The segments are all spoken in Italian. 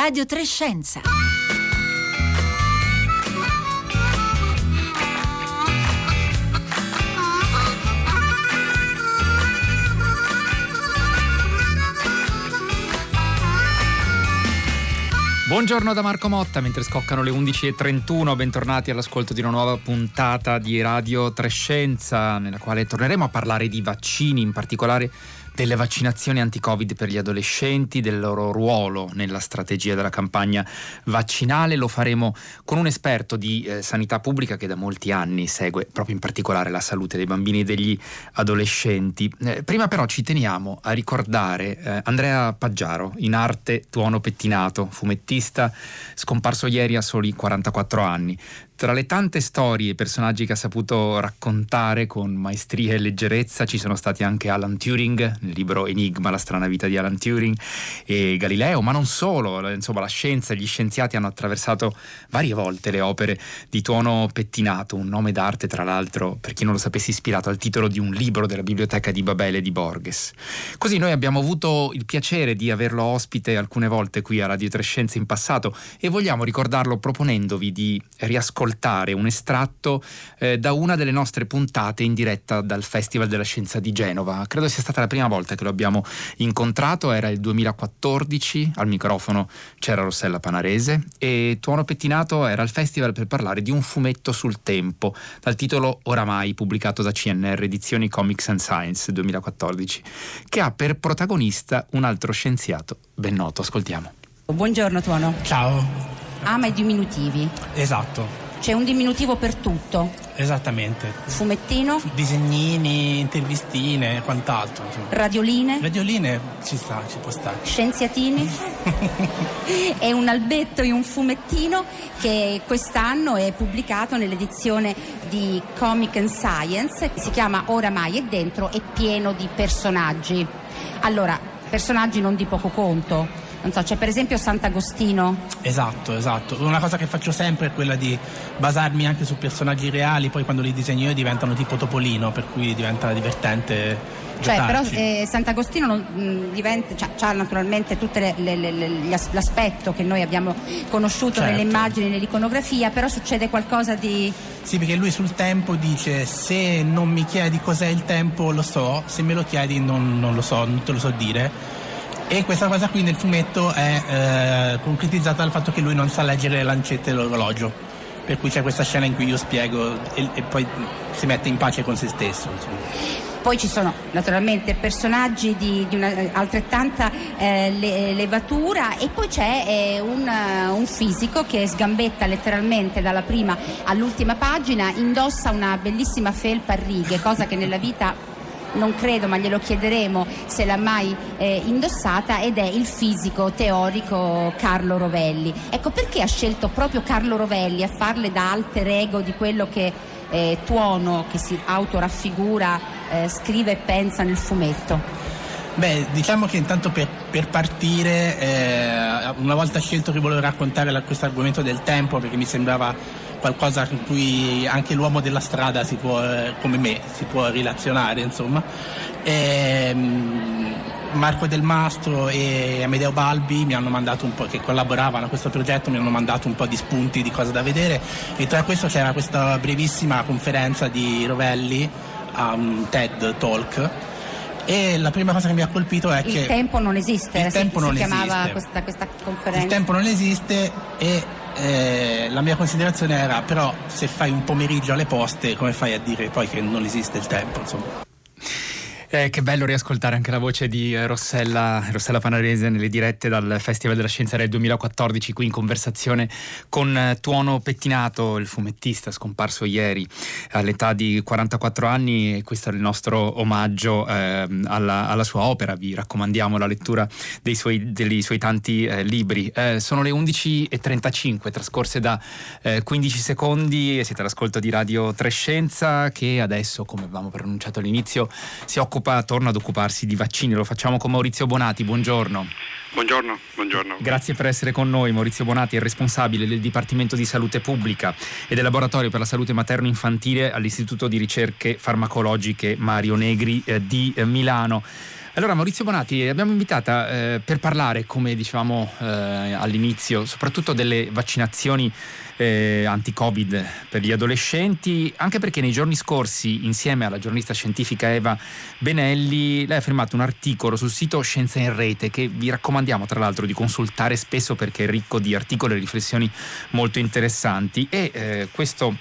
Radio Trescenza. Buongiorno da Marco Motta, mentre scoccano le 11.31, bentornati all'ascolto di una nuova puntata di Radio Trescenza, nella quale torneremo a parlare di vaccini, in particolare delle vaccinazioni anti-Covid per gli adolescenti, del loro ruolo nella strategia della campagna vaccinale. Lo faremo con un esperto di eh, sanità pubblica che da molti anni segue proprio in particolare la salute dei bambini e degli adolescenti. Eh, prima però ci teniamo a ricordare eh, Andrea Paggiaro, in arte tuono pettinato, fumettista, scomparso ieri a soli 44 anni. Tra le tante storie e personaggi che ha saputo raccontare con maestria e leggerezza ci sono stati anche Alan Turing, nel libro Enigma, la strana vita di Alan Turing, e Galileo, ma non solo, insomma la scienza e gli scienziati hanno attraversato varie volte le opere di Tuono Pettinato, un nome d'arte tra l'altro, per chi non lo sapesse, ispirato al titolo di un libro della biblioteca di Babele di Borges. Così noi abbiamo avuto il piacere di averlo ospite alcune volte qui a Radio Trescenze in passato e vogliamo ricordarlo proponendovi di riascoltare ascoltare un estratto eh, da una delle nostre puntate in diretta dal Festival della Scienza di Genova. Credo sia stata la prima volta che lo abbiamo incontrato, era il 2014, al microfono c'era Rossella Panarese e Tuono Pettinato era al festival per parlare di un fumetto sul tempo, dal titolo Oramai, pubblicato da CNR Edizioni Comics and Science 2014, che ha per protagonista un altro scienziato ben noto. Ascoltiamo. Buongiorno Tuono. Ciao. Ama i diminutivi. Esatto. C'è un diminutivo per tutto. Esattamente. Fumettino. Disegnini, intervistine e quant'altro. Radioline. Radioline ci sta, ci può stare. Scienziatini. è un albetto e un fumettino che quest'anno è pubblicato nell'edizione di Comic and Science. Si chiama Oramai e dentro è pieno di personaggi. Allora, personaggi non di poco conto non so, c'è per esempio Sant'Agostino. Esatto, esatto. Una cosa che faccio sempre è quella di basarmi anche su personaggi reali, poi quando li disegno io diventano tipo Topolino, per cui diventa divertente. Cioè, però eh, Sant'Agostino non, mh, diventa, cioè, ha naturalmente tutto l'aspetto che noi abbiamo conosciuto certo. nelle immagini, nell'iconografia, però succede qualcosa di... Sì, perché lui sul tempo dice se non mi chiedi cos'è il tempo lo so, se me lo chiedi non, non lo so, non te lo so dire e questa cosa qui nel fumetto è eh, concretizzata dal fatto che lui non sa leggere le lancette dell'orologio. Per cui c'è questa scena in cui io spiego e, e poi si mette in pace con se stesso. Insomma. Poi ci sono naturalmente personaggi di, di una altrettanta eh, levatura e poi c'è eh, un, un, fisico che sgambetta letteralmente dalla prima all'ultima pagina, indossa una bellissima felpa a righe, cosa che nella vita non credo, ma glielo chiederemo se l'ha mai eh, indossata, ed è il fisico teorico Carlo Rovelli. Ecco perché ha scelto proprio Carlo Rovelli a farle da alter ego di quello che eh, Tuono, che si autoraffigura, eh, scrive e pensa nel fumetto? Beh, diciamo che intanto per, per partire, eh, una volta scelto che volevo raccontare questo argomento del tempo, perché mi sembrava qualcosa con cui anche l'uomo della strada si può, come me si può relazionare insomma. E, ehm, Marco Del Mastro e Amedeo Balbi mi hanno mandato un po', che collaboravano a questo progetto, mi hanno mandato un po' di spunti di cose da vedere e tra questo c'era questa brevissima conferenza di Rovelli a un TED Talk e la prima cosa che mi ha colpito è il che il tempo non esiste, il tempo si, non si esiste. chiamava questa, questa conferenza. Il tempo non esiste e eh, la mia considerazione era però se fai un pomeriggio alle poste come fai a dire poi che non esiste il tempo insomma eh, che bello riascoltare anche la voce di eh, Rossella, Rossella Panarese nelle dirette dal Festival della Scienza del 2014 qui in conversazione con eh, Tuono Pettinato, il fumettista scomparso ieri all'età di 44 anni e questo è il nostro omaggio eh, alla, alla, sua opera, vi raccomandiamo la lettura dei suoi, dei suoi tanti eh, libri. Eh, sono le 11.35 trascorse da 15 secondi e siete all'ascolto di Radio Trescenza che adesso come avevamo pronunciato all'inizio si occupa occupa, torna ad occuparsi di vaccini. Lo facciamo con Maurizio Bonati. Buongiorno. Buongiorno, buongiorno. Grazie per essere con noi. Maurizio Bonati è responsabile del Dipartimento di Salute Pubblica e del Laboratorio per la Salute Materno-Infantile all'Istituto di Ricerche Farmacologiche Mario Negri eh, di eh, Milano. Allora Maurizio Bonati, abbiamo invitata eh, per parlare, come dicevamo eh, all'inizio, soprattutto delle vaccinazioni eh, anti-Covid per gli adolescenti, anche perché nei giorni scorsi, insieme alla giornalista scientifica Eva Benelli, lei ha firmato un articolo sul sito Scienza in Rete che vi raccomandiamo tra l'altro di consultare spesso perché è ricco di articoli e riflessioni molto interessanti e eh, questo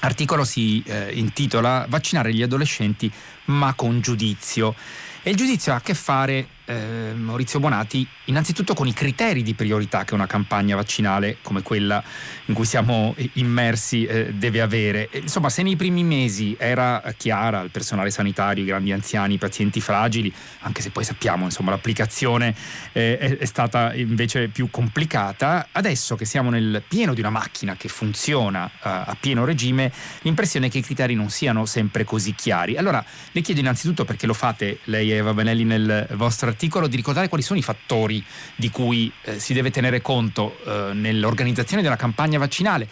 articolo si eh, intitola Vaccinare gli adolescenti ma con giudizio. E il giudizio ha a che fare eh, Maurizio Bonati, innanzitutto con i criteri di priorità che una campagna vaccinale come quella in cui siamo immersi eh, deve avere. Insomma, se nei primi mesi era chiara al personale sanitario, i grandi anziani, i pazienti fragili, anche se poi sappiamo, insomma, l'applicazione eh, è, è, stata invece più complicata, adesso che siamo nel pieno di una macchina che funziona uh, a pieno regime, l'impressione è che i criteri non siano sempre così chiari. Allora, le chiedo innanzitutto perché lo fate lei e Eva Benelli nel vostro articolo articolo di ricordare quali sono i fattori di cui eh, si deve tenere conto eh, nell'organizzazione della campagna vaccinale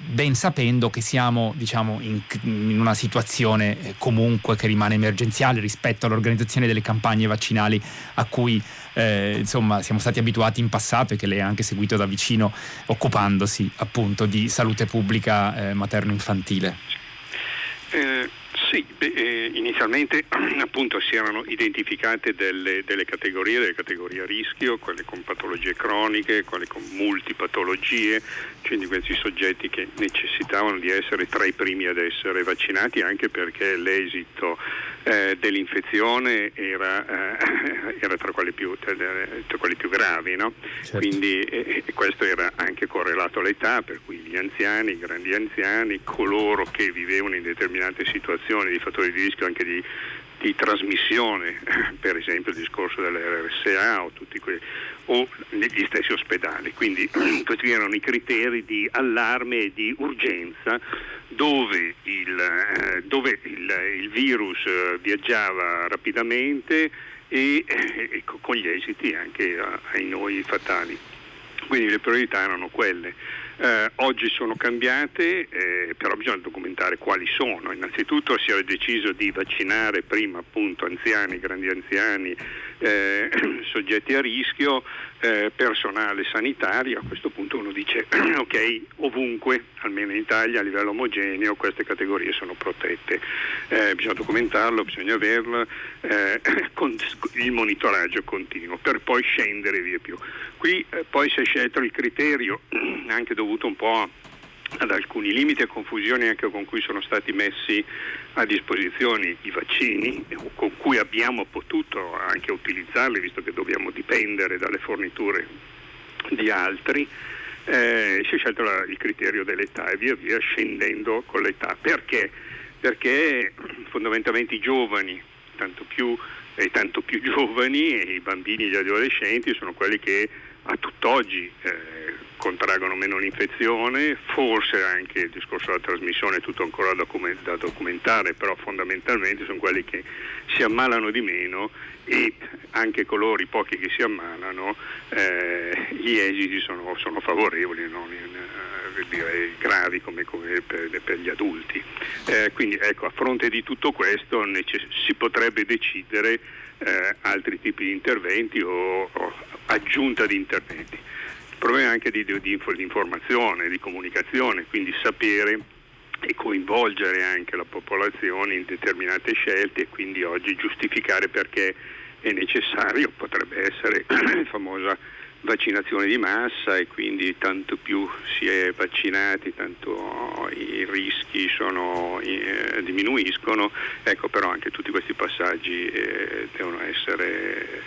ben sapendo che siamo diciamo, in, in, una situazione eh, comunque che rimane emergenziale rispetto all'organizzazione delle campagne vaccinali a cui eh, insomma, siamo stati abituati in passato e che lei ha anche seguito da vicino occupandosi appunto di salute pubblica eh, materno-infantile. Eh, sì, beh, eh, inizialmente appunto si erano identificate delle, delle, categorie, delle categorie a rischio, quelle con patologie croniche, quelle con multipatologie, quindi questi soggetti che necessitavano di essere tra i primi ad essere vaccinati anche perché l'esito eh, dell'infezione era, eh, era tra, quelli più, tra, quelli più, gravi, no? certo. quindi eh, questo era anche correlato all'età, per cui gli anziani, i grandi anziani, coloro che vivevano in determinate situazioni di fattori di rischio anche di, di trasmissione, per esempio il discorso dell'RSA o, que- o negli stessi ospedali. Quindi questi erano i criteri di allarme e di urgenza dove il, eh, dove il, il virus eh, viaggiava rapidamente e, e, eh, con gli esiti anche ai noi fatali. Quindi le priorità erano quelle. Eh, oggi sono cambiate, eh, però bisogna documentare quali sono. Innanzitutto si era deciso di vaccinare prima appunto anziani, grandi anziani, eh, soggetti a rischio, eh, personale sanitario, a questo punto uno dice ok, ovunque, almeno in Italia a livello omogeneo, queste categorie sono protette. Eh, bisogna documentarlo, bisogna averlo, eh, con il monitoraggio continuo per poi scendere via più. Qui eh, poi si è scelto il criterio, anche dovuto un po' ad alcuni limiti e confusioni anche con cui sono stati messi a disposizione i vaccini, con cui abbiamo potuto anche utilizzarli, visto che dobbiamo dipendere dalle forniture di altri. Eh, si è scelto la, il criterio dell'età e via via scendendo con l'età. Perché? Perché fondamentalmente i giovani, tanto più, e tanto più giovani, i bambini e gli adolescenti sono quelli che a tutt'oggi eh, contraggono meno l'infezione, forse anche il discorso della trasmissione è tutto ancora da documentare, però fondamentalmente sono quelli che si ammalano di meno e anche coloro, i pochi che si ammalano, eh, gli esiti sono, sono favorevoli, non in, eh, direi gravi come, come per, per, gli adulti. Eh, quindi ecco, a fronte di tutto questo necess- si potrebbe decidere eh, altri tipi di interventi o, o aggiunta di interventi problema anche di, di, di informazione, di comunicazione, quindi sapere e coinvolgere anche la popolazione in determinate scelte e quindi oggi giustificare perché è necessario, potrebbe essere la famosa vaccinazione di massa e quindi tanto più si è vaccinati tanto i rischi sono, eh, diminuiscono, ecco però anche tutti questi passaggi eh, devono essere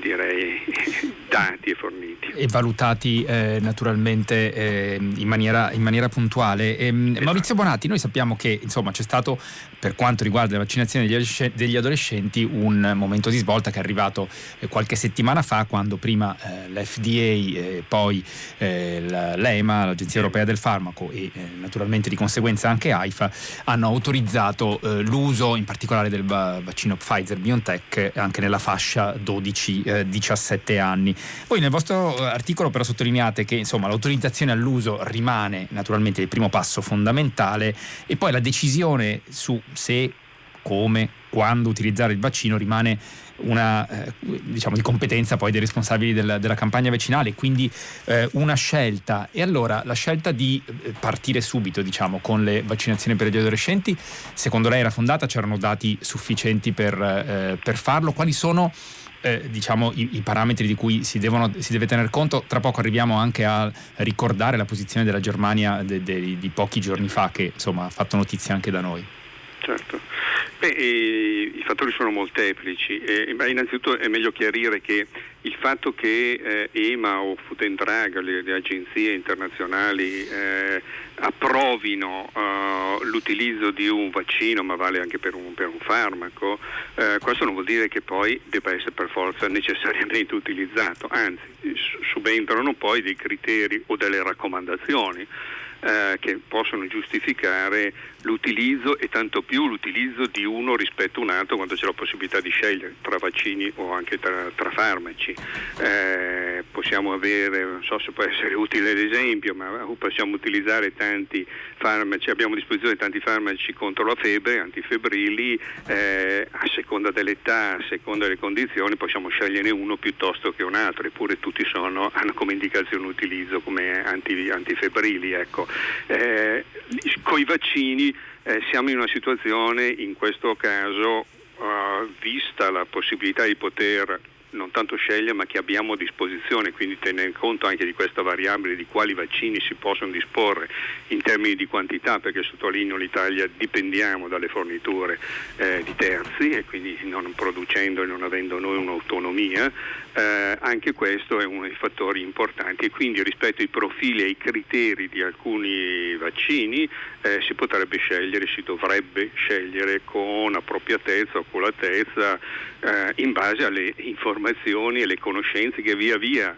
direi dati e forniti. E valutati eh, naturalmente eh, in, maniera, in, maniera, puntuale. E, esatto. Maurizio Bonatti, noi sappiamo che insomma, c'è stato per quanto riguarda la vaccinazione degli, adolescenti un momento di svolta che è arrivato eh, qualche settimana fa quando prima eh, l'FDA e poi eh, l'EMA, l'Agenzia Europea del Farmaco e eh, naturalmente di conseguenza anche AIFA hanno autorizzato l'uso in particolare del vaccino Pfizer BioNTech anche nella fascia 12 eh, 17 anni. Voi nel vostro eh, articolo però sottolineate che insomma, l'autorizzazione all'uso rimane naturalmente il primo passo fondamentale e poi la decisione su se come quando utilizzare il vaccino rimane una eh, diciamo di competenza poi dei responsabili del, della campagna vaccinale, quindi eh, una scelta. E allora la scelta di eh, partire subito diciamo, con le vaccinazioni per gli adolescenti, secondo lei era fondata? C'erano dati sufficienti per, eh, per farlo? Quali sono eh, diciamo, i, i, parametri di cui si, devono, si, deve tener conto. Tra poco arriviamo anche a ricordare la posizione della Germania de, de, di pochi giorni fa, che insomma ha fatto notizia anche da noi. Certo. Beh, eh, I fattori sono molteplici. Eh, ma innanzitutto è meglio chiarire che il fatto che eh, EMA o Food and Drug, le, le agenzie internazionali, eh, approvino uh, l'utilizzo di un vaccino, ma vale anche per un, per un farmaco, uh, questo non vuol dire che poi debba essere per forza necessariamente utilizzato, anzi subentrano poi dei criteri o delle raccomandazioni eh, che possono giustificare l'utilizzo e tanto più l'utilizzo di uno rispetto a un altro quando c'è la possibilità di scegliere tra vaccini o anche tra, tra farmaci. Eh, possiamo avere, non so se può essere utile l'esempio, ma possiamo utilizzare tanti farmaci, abbiamo a disposizione tanti farmaci contro la febbre, antifebbrili, eh, a seconda dell'età, a seconda delle condizioni possiamo sceglierne uno piuttosto che un altro, eppure tutti sono, hanno come indicazione utilizzo come anti, antifebbrili. Ecco. Eh, con i vaccini eh, siamo in una situazione, in questo caso, uh, vista la possibilità di poter non tanto scegliere ma che abbiamo a disposizione, quindi tenere conto anche di questa variabile di quali vaccini si possono disporre in termini di quantità, perché sottolineo l'Italia dipendiamo dalle forniture eh, di terzi e quindi non producendo e non avendo noi un'autonomia, eh, anche questo è uno dei fattori importanti. E quindi rispetto ai profili e ai criteri di alcuni vaccini eh, si potrebbe scegliere, si dovrebbe scegliere con appropriatezza, oculatezza, eh, in base alle informazioni e alle conoscenze che via via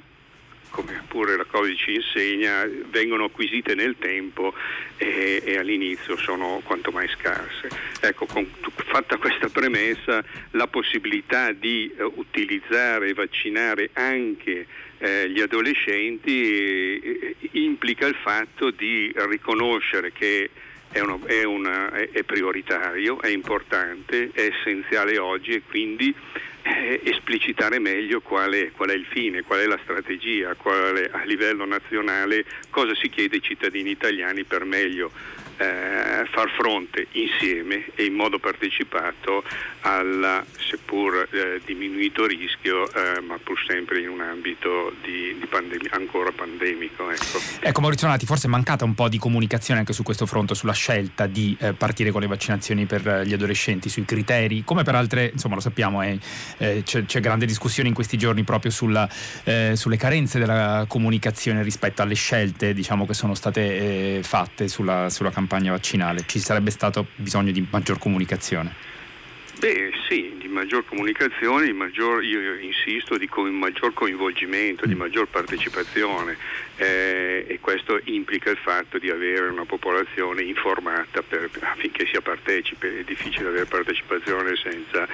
come pure la Covid ci insegna, vengono acquisite nel tempo e, e all'inizio sono quanto mai scarse. Ecco, con, fatta questa premessa, la possibilità di uh, utilizzare e vaccinare anche eh, gli adolescenti eh, implica il fatto di riconoscere che è, una, è, una, è, prioritario, è importante, è essenziale oggi e quindi eh, esplicitare meglio qual è, qual è, il fine, qual è la strategia, qual a livello nazionale cosa si chiede ai cittadini italiani per meglio eh, far fronte insieme e in modo partecipato al seppur eh, diminuito rischio, eh, ma pur sempre in un ambito di, di pandem- ancora pandemico. Ecco. ecco Maurizio Nati, forse è mancata un po' di comunicazione anche su questo fronte, sulla scelta di eh, partire con le vaccinazioni per gli adolescenti, sui criteri, come per altre, insomma lo sappiamo, eh, c'è, c'è, grande discussione in questi giorni proprio sulla, eh, sulle carenze della comunicazione rispetto alle scelte diciamo, che sono state fatte sulla, sulla campagna campagna vaccinale? Ci sarebbe stato bisogno di maggior comunicazione? Beh sì, di maggior comunicazione, di maggior, io insisto, di co- maggior coinvolgimento, di mm. maggior partecipazione eh, e questo implica il fatto di avere una popolazione informata per, affinché sia partecipe, è difficile avere partecipazione senza,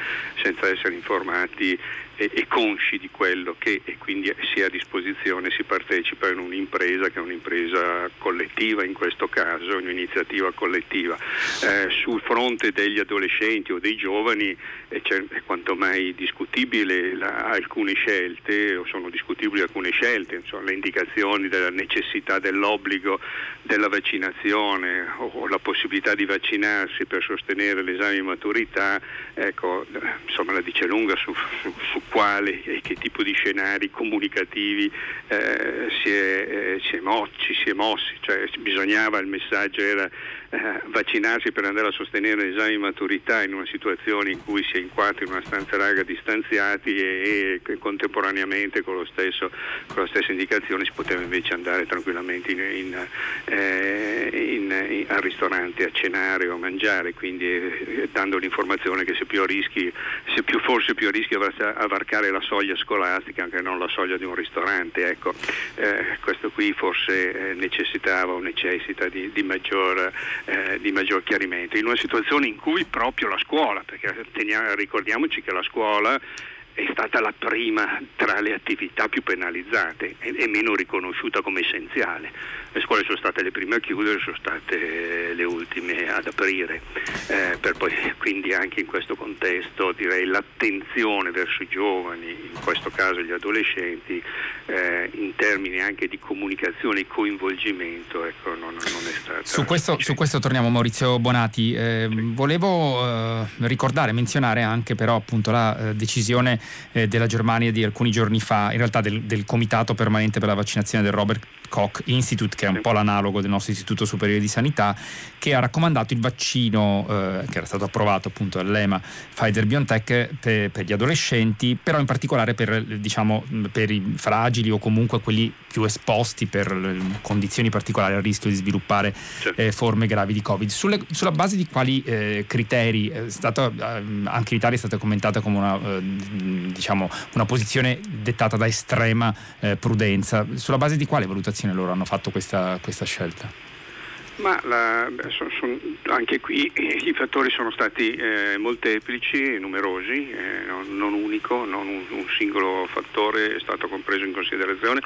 senza essere informati e, e, consci di quello che e quindi si è a disposizione, si partecipa in un'impresa che è un'impresa collettiva in questo caso, un'iniziativa collettiva. Eh, sul fronte degli adolescenti o dei giovani è, è quanto mai discutibile la, alcune scelte, o sono discutibili alcune scelte, insomma, le indicazioni della necessità dell'obbligo della vaccinazione o, la possibilità di vaccinarsi per sostenere l'esame di maturità, ecco, insomma la dice lunga su, su, su quale e che tipo di scenari comunicativi eh, si, è, eh, si, è mo- ci si è mossi, cioè bisognava, il messaggio era eh, vaccinarsi per andare a sostenere l'esame di maturità in una situazione in cui si è in quattro in una stanza larga distanziati e, e contemporaneamente con, stesso, con, la stessa indicazione si poteva invece andare tranquillamente in, in, eh, al ristorante a cenare o a mangiare, quindi eh, dando l'informazione che se più rischi, se più, forse più a rischio a varcare la soglia scolastica anche non la soglia di un ristorante. Ecco, eh, questo qui forse eh, necessitava o necessita di, di maggior eh, di maggior chiarimento, in una situazione in cui proprio la scuola, perché teniamo, ricordiamoci che la scuola è stata la prima tra le attività più penalizzate e, meno riconosciuta come essenziale. Le scuole sono state le prime a chiudere, sono state le ultime ad aprire, eh, per poi quindi anche in questo contesto direi l'attenzione verso i giovani, in questo caso gli adolescenti, eh, in termini anche di comunicazione e coinvolgimento, ecco, non, non, è stata. Su questo, su questo torniamo Maurizio Bonati. Eh, sì. Volevo eh, ricordare, menzionare anche però appunto la eh, decisione eh, della Germania di alcuni giorni fa, in realtà del, del Comitato Permanente per la Vaccinazione del Robert Koch Institute, che è un po' l'analogo del nostro Istituto Superiore di Sanità, che ha raccomandato il vaccino eh, che era stato approvato appunto dall'EMA Pfizer BioNTech per, per, gli adolescenti, però in particolare per, diciamo, per i fragili o comunque quelli più esposti per condizioni particolari al rischio di sviluppare eh, forme gravi di Covid. Sulle, sulla base di quali eh, criteri? È stato, eh, anche in Italia è stata commentata come una, eh, diciamo, una posizione dettata da estrema eh, prudenza. Sulla base di quale valutazione loro hanno fatto questa, questa scelta? Ma la, son, son, anche qui i fattori sono stati eh, molteplici numerosi, eh, non, non, unico, non un, un, singolo fattore è stato compreso in considerazione,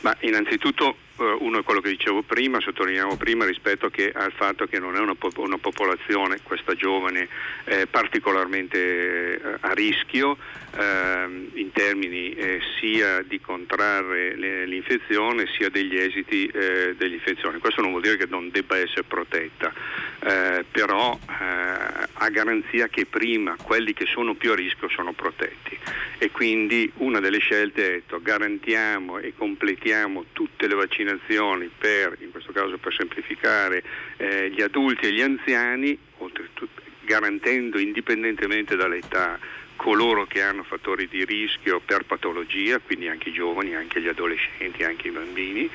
ma innanzitutto uno è quello che dicevo prima, sottolineiamo prima rispetto al fatto che non è una, una popolazione, questa giovane, eh, particolarmente eh, a rischio ehm, in termini eh, sia di contrarre le, l'infezione sia degli esiti eh, dell'infezione. Questo non vuol dire che non debba essere protetta, eh, però a garanzia che prima quelli che sono più a rischio sono protetti e quindi una delle scelte è detto, garantiamo e completiamo tutte le vaccinazioni per, in questo caso per semplificare, eh, gli adulti e gli anziani, garantendo indipendentemente dall'età coloro che hanno fattori di rischio per patologia, quindi anche i giovani, anche gli adolescenti, anche i bambini,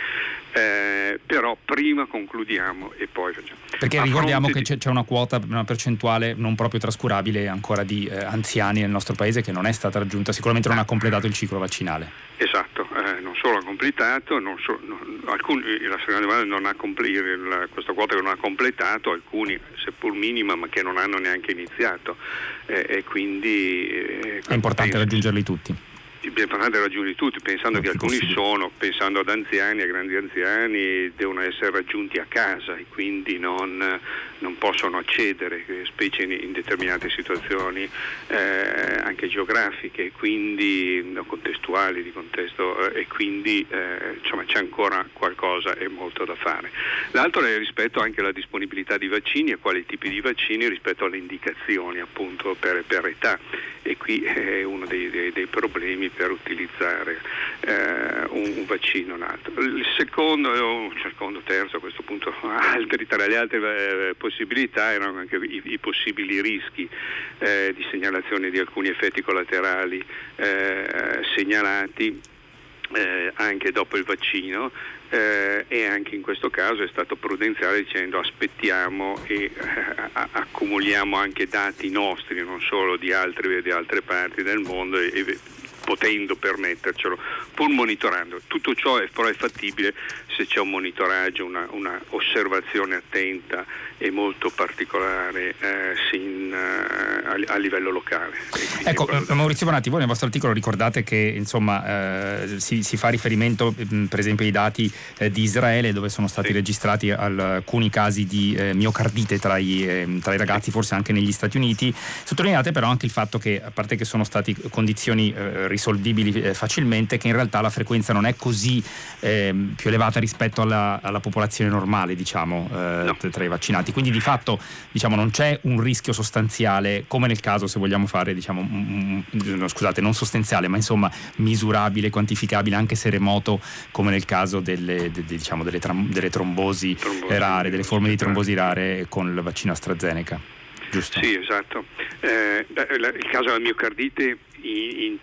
eh, però prima concludiamo e poi facciamo. Perché A ricordiamo che di... c'è una quota, una percentuale non proprio trascurabile ancora di eh, anziani nel nostro paese che non è stata raggiunta, sicuramente non ha completato il ciclo vaccinale. Esatto, eh, non solo ha completato, non so, non, alcuni, la seconda domanda non ha completato, questa quota che non ha completato, alcuni seppur minima ma che non hanno neanche iniziato. Eh, e quindi... Eh, è importante raggiungerli tutti importante raggiungere tutti, pensando che alcuni sono, pensando ad anziani, a grandi anziani, devono essere raggiunti a casa e quindi non, non possono accedere, specie in, in determinate situazioni eh, anche geografiche, quindi no, contestuali di contesto eh, e quindi eh, insomma, c'è ancora qualcosa e molto da fare. L'altro è rispetto anche alla disponibilità di vaccini e quali tipi di vaccini rispetto alle indicazioni appunto per, per età e qui è uno dei, dei, dei problemi per utilizzare eh, un, un, vaccino o un altro. Il secondo, o secondo, terzo a questo punto, altri, tra le altre eh, possibilità erano anche i, i possibili rischi eh, di segnalazione di alcuni effetti collaterali eh, segnalati eh, anche dopo il vaccino eh, e anche in questo caso è stato prudenziale dicendo aspettiamo e eh, accumuliamo anche dati nostri, non solo di, altri, di altre parti del mondo e, e potendo permettercelo, pur monitorando. Tutto ciò è, però è fattibile se c'è un monitoraggio, una, una osservazione attenta e molto particolare eh, sin, eh, a, a, livello locale. Ecco, eh, Maurizio Bonatti, voi nel vostro articolo ricordate che insomma, eh, si, si, fa riferimento mm, per esempio ai dati eh, di Israele dove sono stati sì. registrati alcuni casi di eh, miocardite tra i, tra i, ragazzi, forse anche negli Stati Uniti. Sottolineate però anche il fatto che, a parte che sono state condizioni risolvibili facilmente, che in realtà la frequenza non è così ehm, più elevata rispetto alla, alla popolazione normale, diciamo, no. tra i vaccinati vaccinati, quindi di fatto diciamo, non c'è un rischio sostanziale come nel caso se vogliamo fare, diciamo, un, no, scusate, non sostanziale, ma insomma misurabile, quantificabile, anche se remoto come nel caso delle, de, de, diciamo, delle, tram, delle trombosi, trombosi, rare, delle forme di trombosi rare con il vaccino AstraZeneca. Giusto? Sì, esatto. Eh, il caso della miocardite in, in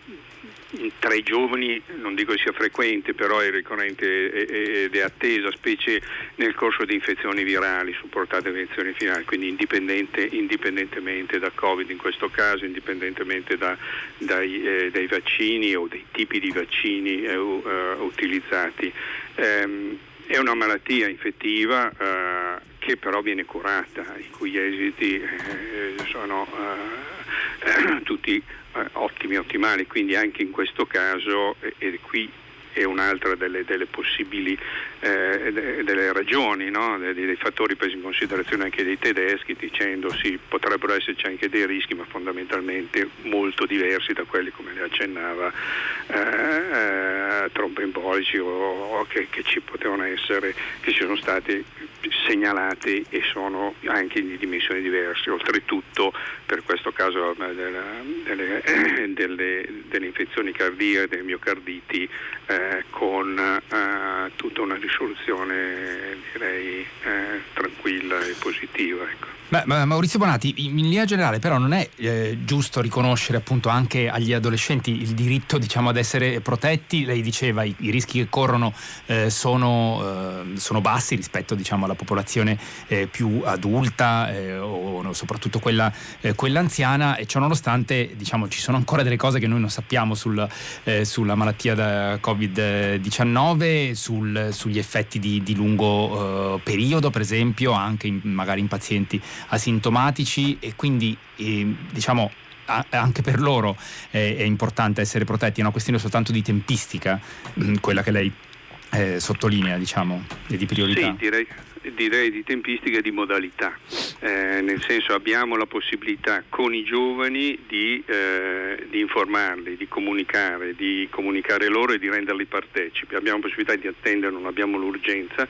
tra i giovani non dico sia frequente, però è ricorrente ed è attesa, specie nel corso di infezioni virali supportate da infezioni finali, quindi indipendente, indipendentemente da Covid in questo caso, indipendentemente da, dai, eh, dai, vaccini o dei tipi di vaccini eh, uh, utilizzati. Um, è una malattia infettiva uh, che però viene curata, i cui esiti eh, sono uh, tutti eh, ottimi, ottimali, quindi anche in questo caso, e qui è un'altra delle, delle possibili eh, delle ragioni, no? dei, dei, fattori presi in considerazione anche dai tedeschi, dicendo sì, potrebbero esserci anche dei rischi, ma fondamentalmente molto diversi da quelli, come le accennava, eh, eh, tromboembolici o, o che, che, ci potevano essere, che ci sono stati segnalati e sono anche di dimensioni diverse. Oltretutto, per questo caso della, delle, delle, delle, infezioni cardiache, delle miocarditi, eh, con eh, tutta una risoluzione direi eh, tranquilla e positiva. Ecco. Beh, Maurizio Bonati, in linea generale però non è eh, giusto riconoscere appunto anche agli adolescenti il diritto diciamo, ad essere protetti? Lei diceva i, i rischi che corrono eh, sono, eh, sono, bassi rispetto diciamo, alla popolazione eh, più adulta eh, o soprattutto quella, eh, quella, anziana e ciò nonostante diciamo, ci sono ancora delle cose che noi non sappiamo sul, sulla malattia da Covid-19, sul, sugli effetti di, di lungo periodo per esempio anche in, magari in pazienti asintomatici e quindi eh, diciamo anche per loro è, è, importante essere protetti, è una questione soltanto di tempistica, mm, quella che lei eh, sottolinea, diciamo, e di priorità. Sì, direi, direi di tempistica e di modalità, eh, nel senso abbiamo la possibilità con i giovani di, eh, di, informarli, di comunicare, di comunicare loro e di renderli partecipi, abbiamo possibilità di attendere, non abbiamo l'urgenza,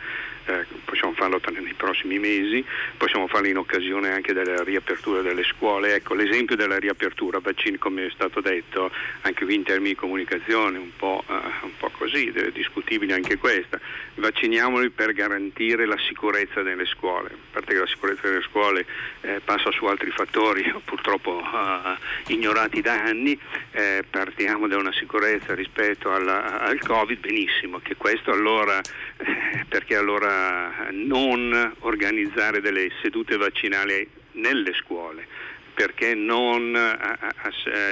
eh, possiamo farlo nei prossimi mesi, possiamo farlo in occasione anche della riapertura delle scuole. Ecco, l'esempio della riapertura, vaccini come è stato detto, anche qui in termini di comunicazione, un po', uh, un po così, discutibile anche questa. Vacciniamoli per garantire la sicurezza nelle scuole, a parte che la sicurezza delle scuole eh, passa su altri fattori purtroppo uh, ignorati da anni, eh, partiamo da una sicurezza rispetto alla, al Covid, benissimo, che questo allora, eh, perché allora non organizzare delle sedute vaccinali nelle scuole perché non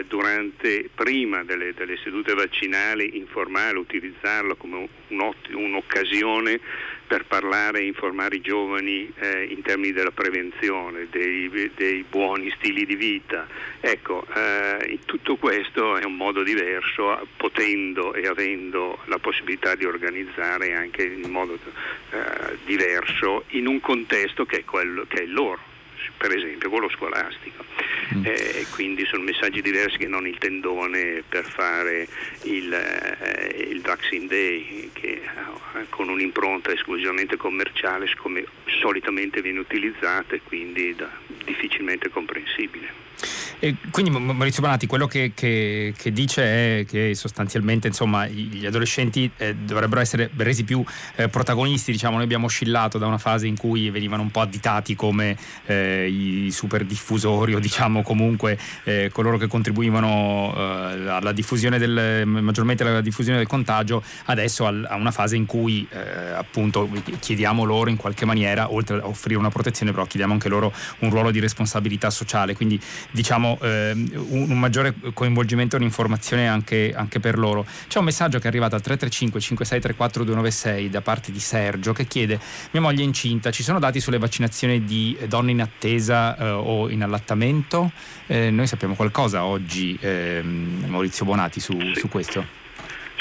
durante, prima delle, delle, sedute vaccinali informare, utilizzarlo come un'occasione per parlare e informare i giovani eh, in termini della prevenzione, dei, dei, buoni stili di vita. Ecco, eh, tutto questo è un modo diverso, potendo e avendo la possibilità di organizzare anche in modo eh, diverso in un contesto che è, quello, che è il loro per esempio quello scolastico. Mm. Eh, quindi sono messaggi diversi che non il tendone per fare il, eh, il Vaccine Day, che eh, con un'impronta esclusivamente commerciale, come solitamente viene utilizzato e quindi da, difficilmente comprensibile. E quindi Maurizio Bonatti, quello che, che, che, dice è che sostanzialmente insomma, gli adolescenti eh, dovrebbero essere resi più eh, protagonisti, diciamo, noi abbiamo oscillato da una fase in cui venivano un po' additati come eh, i super diffusori o diciamo comunque eh, coloro che contribuivano eh, alla diffusione del, maggiormente alla diffusione del contagio, adesso a una fase in cui eh, appunto chiediamo loro in qualche maniera, oltre a offrire una protezione, però chiediamo anche loro un ruolo di responsabilità sociale, quindi diciamo eh, un, un, maggiore coinvolgimento e un'informazione anche, anche, per loro. C'è un messaggio che è arrivato al 335 5634 296 da parte di Sergio che chiede mia moglie è incinta, ci sono dati sulle vaccinazioni di donne in attesa eh, o in allattamento? Eh, noi sappiamo qualcosa oggi, ehm, Maurizio Bonati, su, su questo?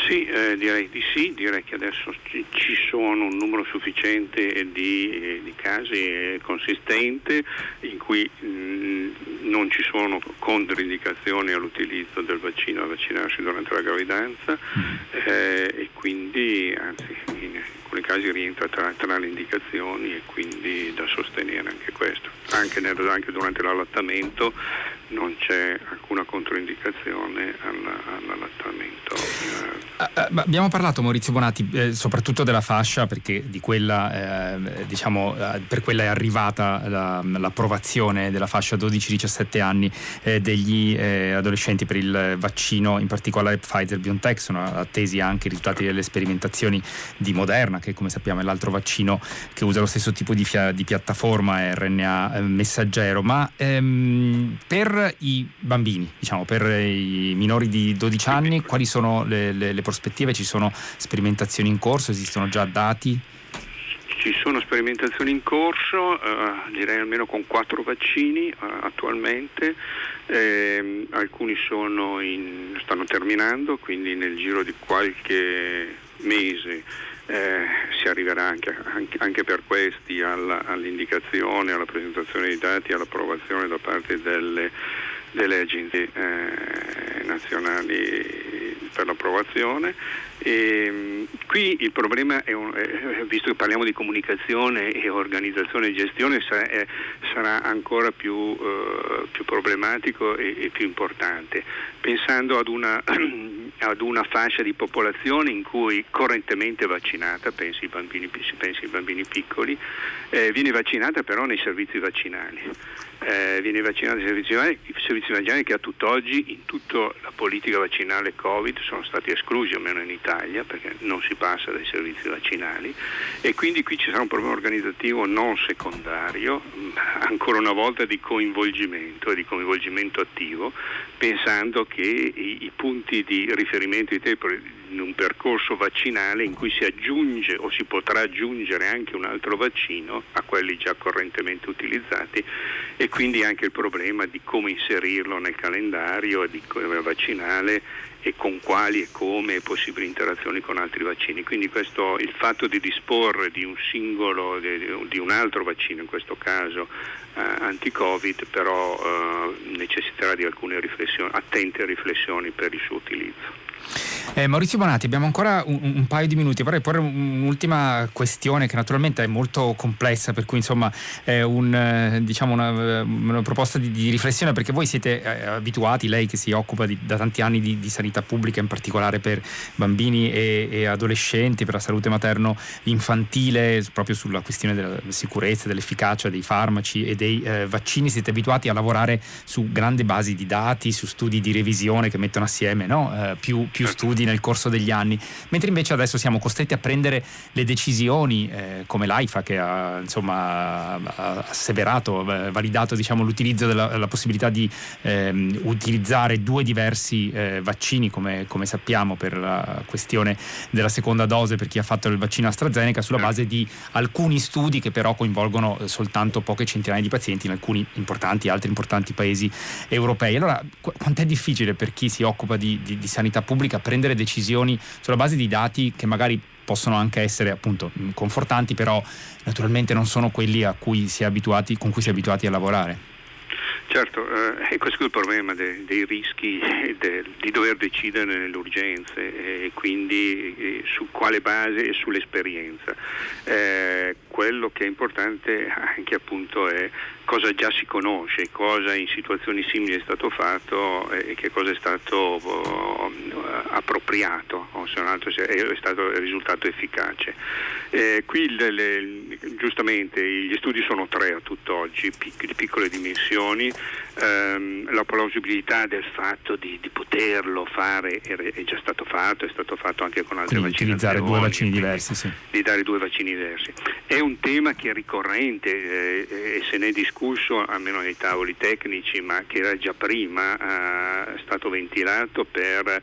Sì, eh, direi di sì, direi che adesso ci, sono un numero sufficiente di, eh, di casi eh, consistente in cui mh, mm, non ci sono controindicazioni all'utilizzo del vaccino a vaccinarsi durante la gravidanza eh, e quindi anzi in alcuni casi rientra tra, tra, le indicazioni e quindi da sostenere anche questo. Anche, nel, anche durante l'allattamento non c'è alcuna controindicazione all'allattamento. Uh, uh, abbiamo parlato Maurizio Bonatti eh, soprattutto della fascia perché di quella, eh, diciamo, eh, per quella è arrivata la, l'approvazione della fascia 12-17 anni eh, degli adolescenti per il vaccino, in particolare Pfizer BioNTech, sono attesi anche i risultati delle sperimentazioni di Moderna che come sappiamo è l'altro vaccino che usa lo stesso tipo di, fia- di piattaforma RNA messaggero, ma ehm, per i bambini, diciamo, per i minori di 12 anni, quali sono le, le, le prospettive? Ci sono sperimentazioni in corso? Esistono già dati? Ci sono sperimentazioni in corso, eh, direi almeno con quattro vaccini eh, attualmente, Eh, alcuni in, stanno terminando, quindi nel giro di qualche mese eh, si arriverà anche, anche, anche per questi alla, all'indicazione, alla presentazione dei dati, all'approvazione da parte delle, delle agenzie eh, nazionali per l'approvazione. E, mm, qui il problema è, un, è, visto che parliamo di comunicazione e organizzazione e gestione, sarà, è, sarà ancora più, uh, più problematico e, e, più importante. Pensando ad una, ad una, fascia di popolazione in cui correntemente vaccinata, pensi ai bambini, pensi ai bambini piccoli, eh, viene vaccinata però nei servizi vaccinali eh, viene vaccinato ai servizi vaccinali, i servizi vaccinali che a tutt'oggi in tutta la politica vaccinale Covid sono stati esclusi, almeno in Italia, perché non si passa dai servizi vaccinali. E quindi qui ci sarà un problema organizzativo non secondario, ancora una volta di coinvolgimento e di coinvolgimento attivo, pensando che i, i punti di riferimento di tempo in un percorso vaccinale in cui si aggiunge o si potrà aggiungere anche un altro vaccino a quelli già correntemente utilizzati e quindi anche il problema di come inserirlo nel calendario vaccinale e con quali e come possibili interazioni con altri vaccini. Quindi questo, il fatto di disporre di un singolo, di, un altro vaccino, in questo caso eh, anti-Covid, però eh, necessiterà di alcune riflessioni, attente riflessioni per il suo utilizzo. Eh, Maurizio Bonatti, abbiamo ancora un, un, paio di minuti. Vorrei porre un'ultima questione che naturalmente è molto complessa, per cui insomma è un, eh, diciamo una, una, proposta di, di, riflessione perché voi siete eh, abituati, lei che si occupa di, da tanti anni di, di, sanità pubblica, in particolare per bambini e, e, adolescenti, per la salute materno-infantile, proprio sulla questione della sicurezza, dell'efficacia dei farmaci e dei eh, vaccini, siete abituati a lavorare su grandi basi di dati, su studi di revisione che mettono assieme no? eh, più più studi nel corso degli anni, mentre invece adesso siamo costretti a prendere le decisioni eh, come l'AIFA che ha insomma, asseverato, eh, validato diciamo, l'utilizzo della possibilità di ehm, utilizzare due diversi eh, vaccini come, come, sappiamo per la questione della seconda dose per chi ha fatto il vaccino AstraZeneca sulla base di alcuni studi che però coinvolgono soltanto poche centinaia di pazienti in alcuni importanti, altri importanti paesi europei. Allora, qu- quanto è difficile per chi si occupa di, di, di sanità pubblica pubblica prendere decisioni sulla base di dati che magari possono anche essere appunto confortanti, però naturalmente non sono quelli cui abituati, con cui si è abituati a lavorare. Certo, eh, questo è il problema de, dei rischi de, di dover decidere nelle urgenze e quindi eh, su quale base e sull'esperienza. Eh, quello che è importante anche appunto è cosa già si conosce, cosa in situazioni simili è stato fatto e che cosa è stato oh, appropriato o se non altro è stato risultato efficace. Eh, qui le, le, giustamente gli studi sono tre a tutt'oggi, di piccole dimensioni, ehm, la plausibilità del fatto di, di, poterlo fare è già stato fatto, è stato fatto anche con altre quindi utilizzare due vaccini diversi, sì. Di dare due vaccini diversi. È un tema che è ricorrente eh, e se ne è discusso almeno nei tavoli tecnici, ma che era già prima eh, stato ventilato per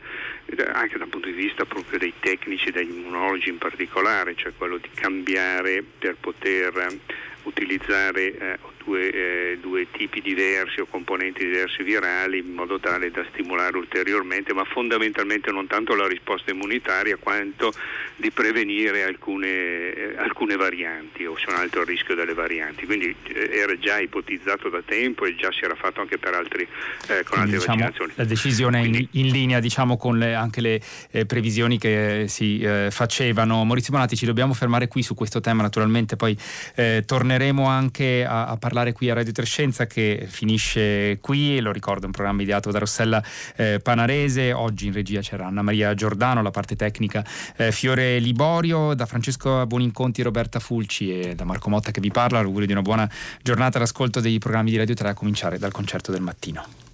anche dal punto di vista proprio dei tecnici, degli immunologi in particolare, cioè quello di cambiare per poter utilizzare eh, due, eh, due, tipi diversi o componenti diversi virali in modo tale da stimolare ulteriormente, ma fondamentalmente non tanto la risposta immunitaria quanto di prevenire alcune, eh, alcune varianti o se non altro il rischio delle varianti. Quindi eh, era già ipotizzato da tempo e già si era fatto anche per altri, eh, con altre diciamo, vaccinazioni. La decisione Quindi, in, in, linea diciamo, con le, anche le eh, previsioni che si facevano. Maurizio Bonatti, ci dobbiamo fermare qui su questo tema, naturalmente poi torneremo anche a, a parlare parlare qui a Radio Trescenza che finisce qui, lo ricordo, un programma ideato da Rossella eh, Panarese, oggi in regia c'era Anna Maria Giordano, la parte tecnica eh, Fiore Liborio, da Francesco Buoninconti, Roberta Fulci e da Marco Motta che vi parla, l'augurio di una buona giornata all'ascolto dei programmi di Radio 3 a cominciare dal concerto del mattino.